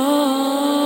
Oh.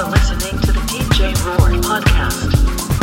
are listening to the DJ Roar podcast.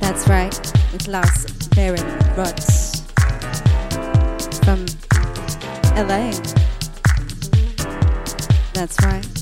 That's right, with Lars Baron Rods from LA. That's right.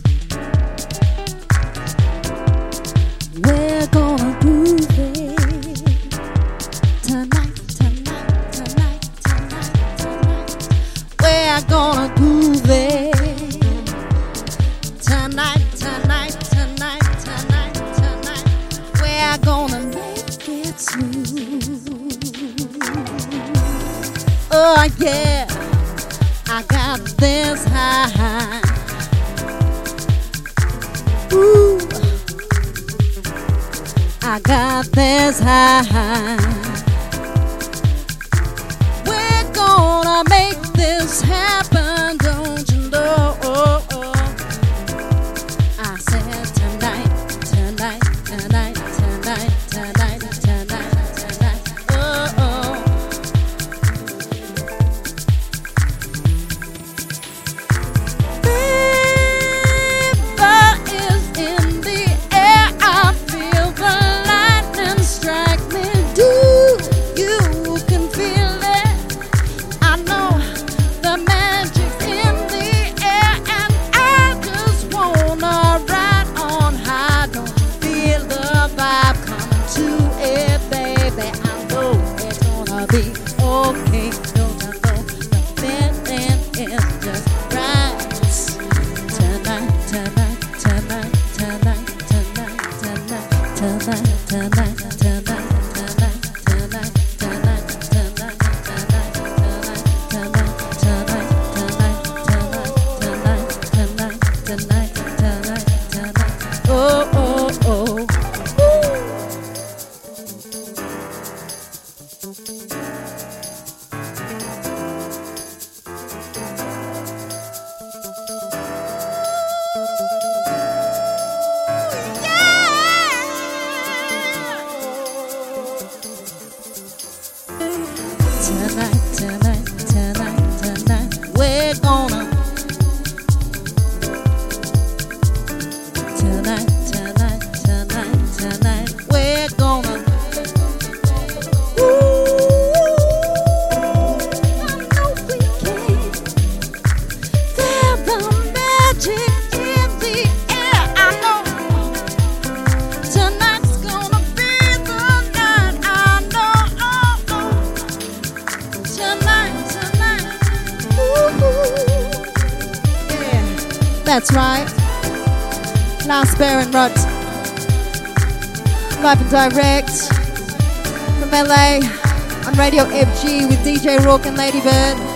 I got this high. direct from LA on Radio FG with DJ Rourke and Ladybird.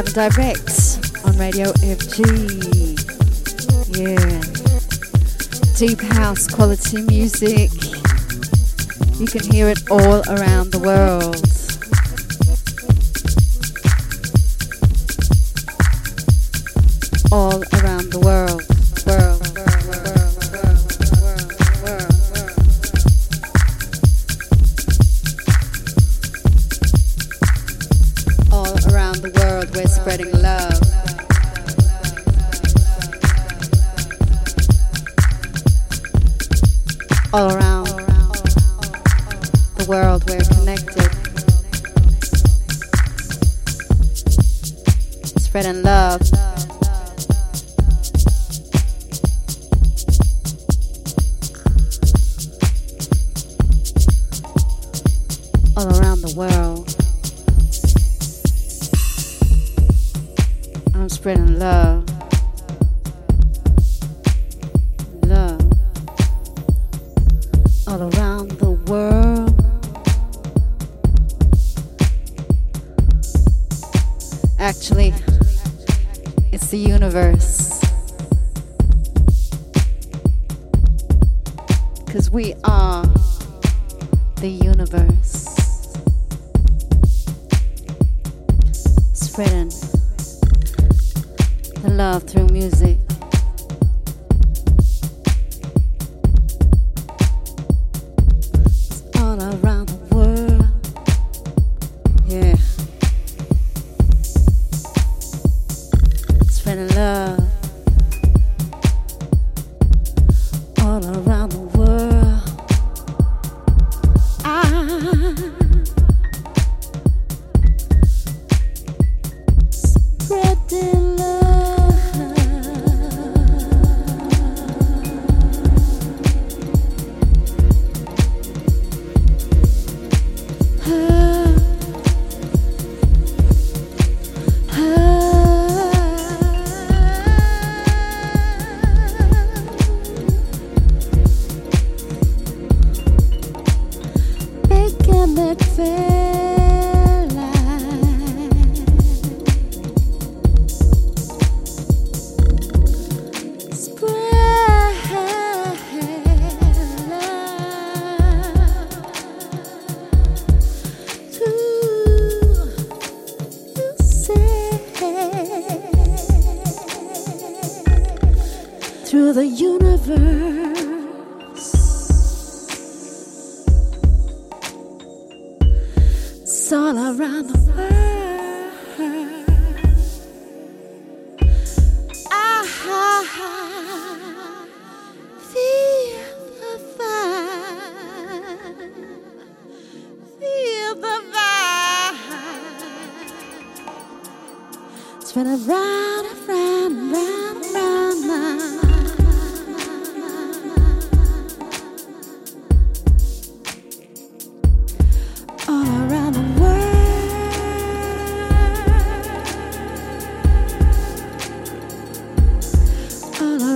live and direct on Radio FG. Yeah. Deep house quality music. You can hear it all around the world. All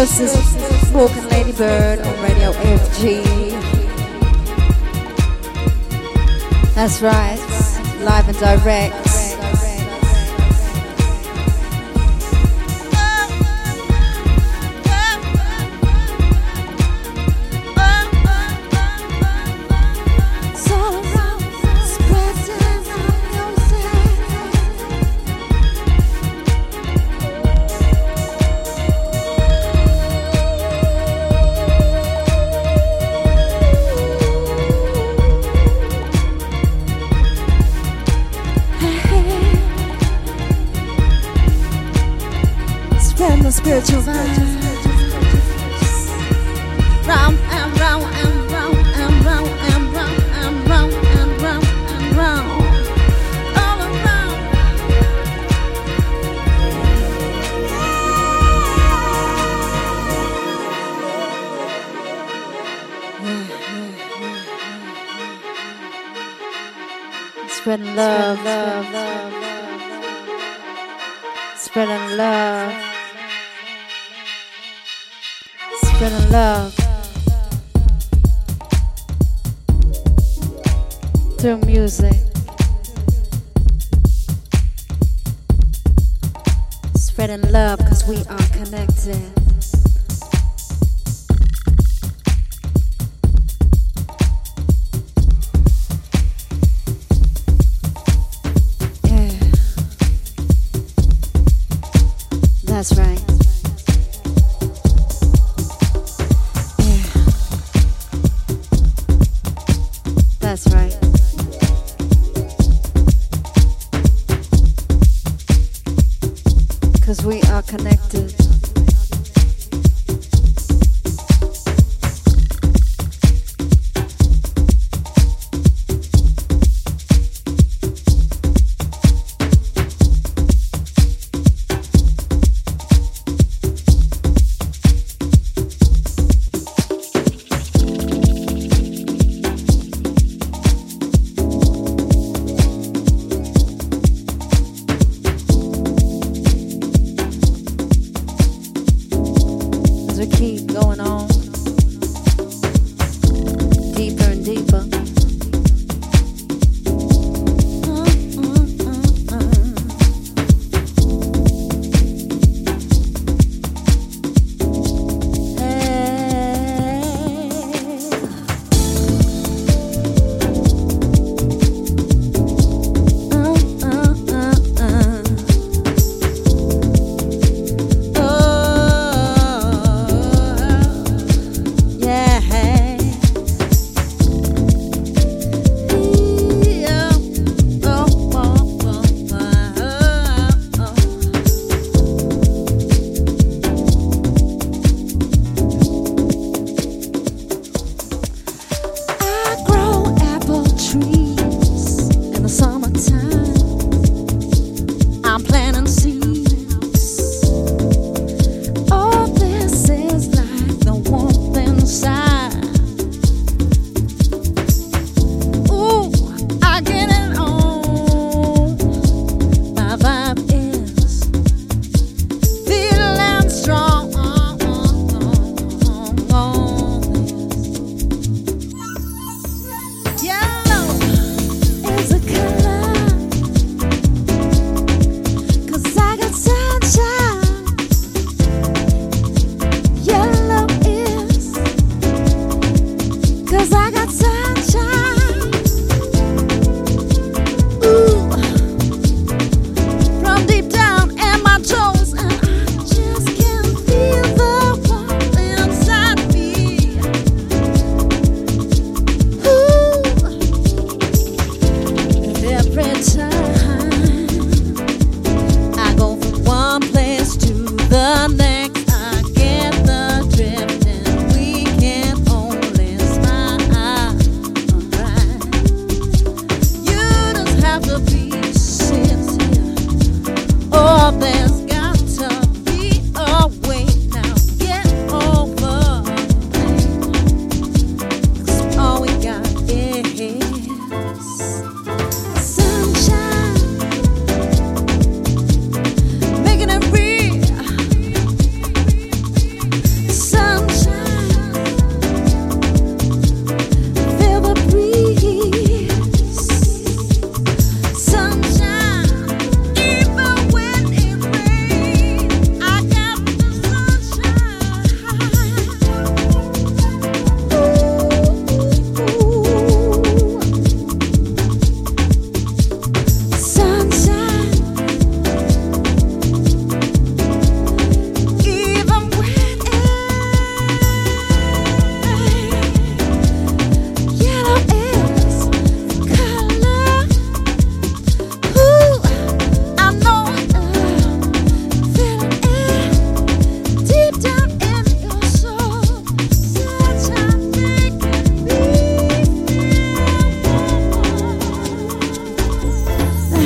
This is Walking Ladybird on Radio FG. That's right, live and direct.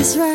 right.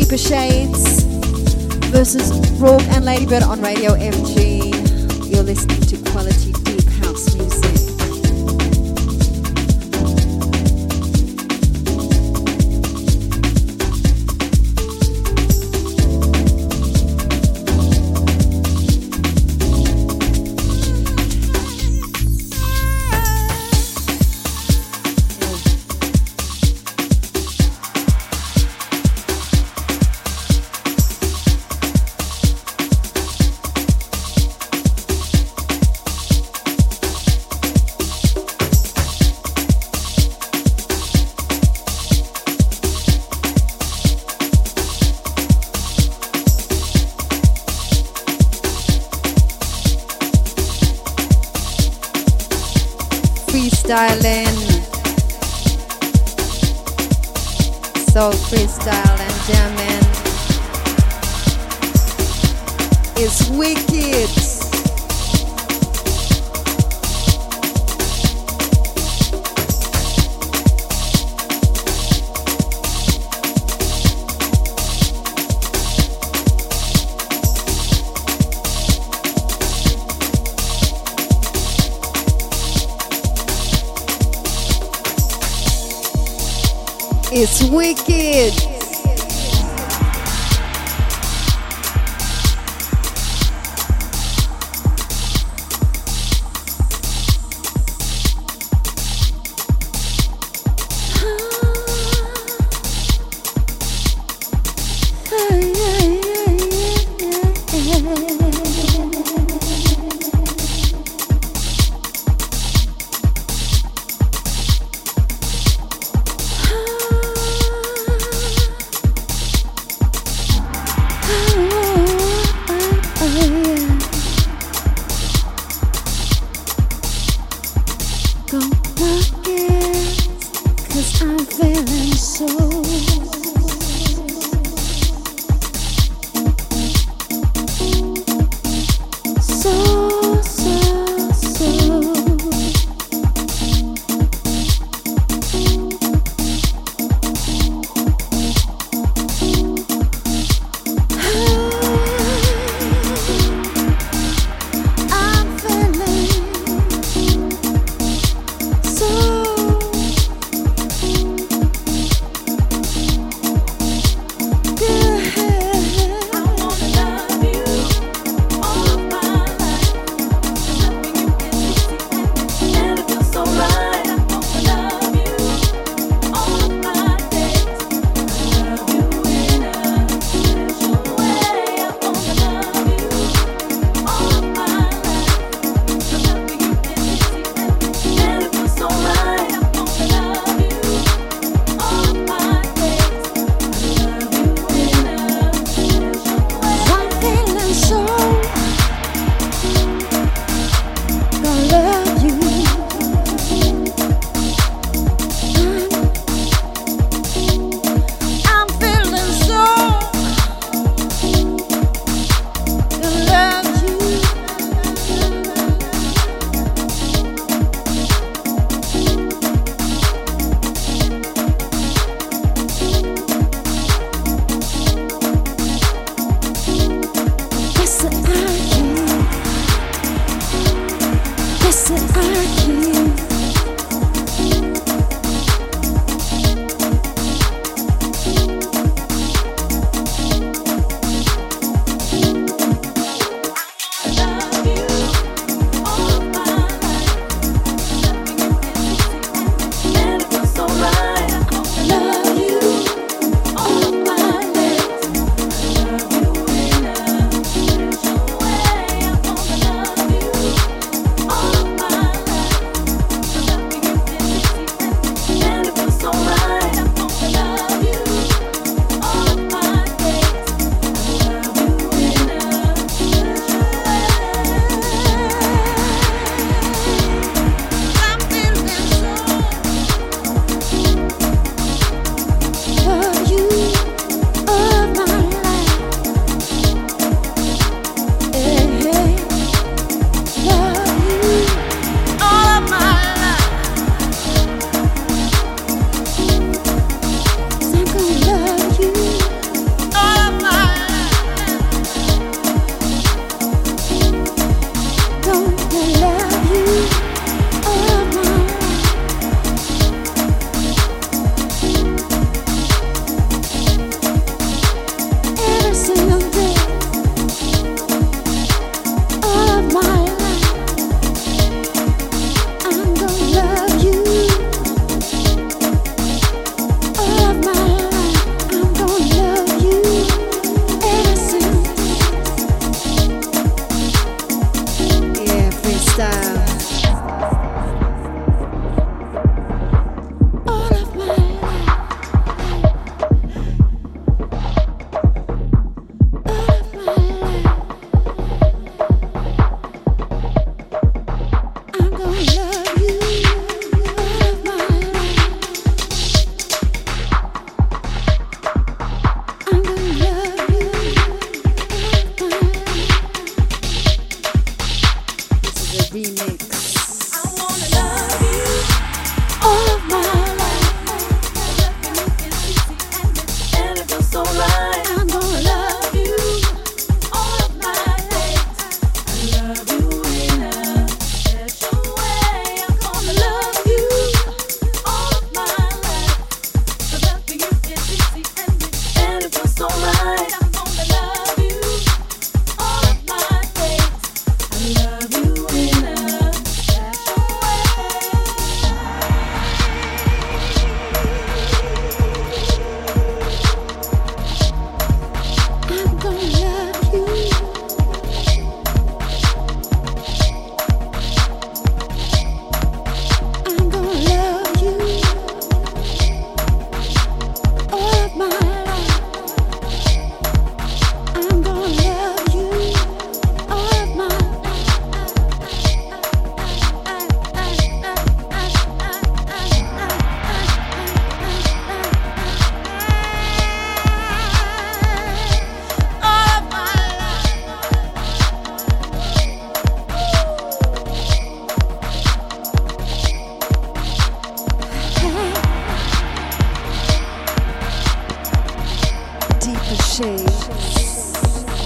Deeper Shades versus Rogue and Ladybird on Radio FG. You're listening to Quality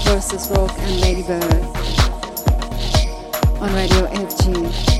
Francis Rock and Lady Bird on Radio FG.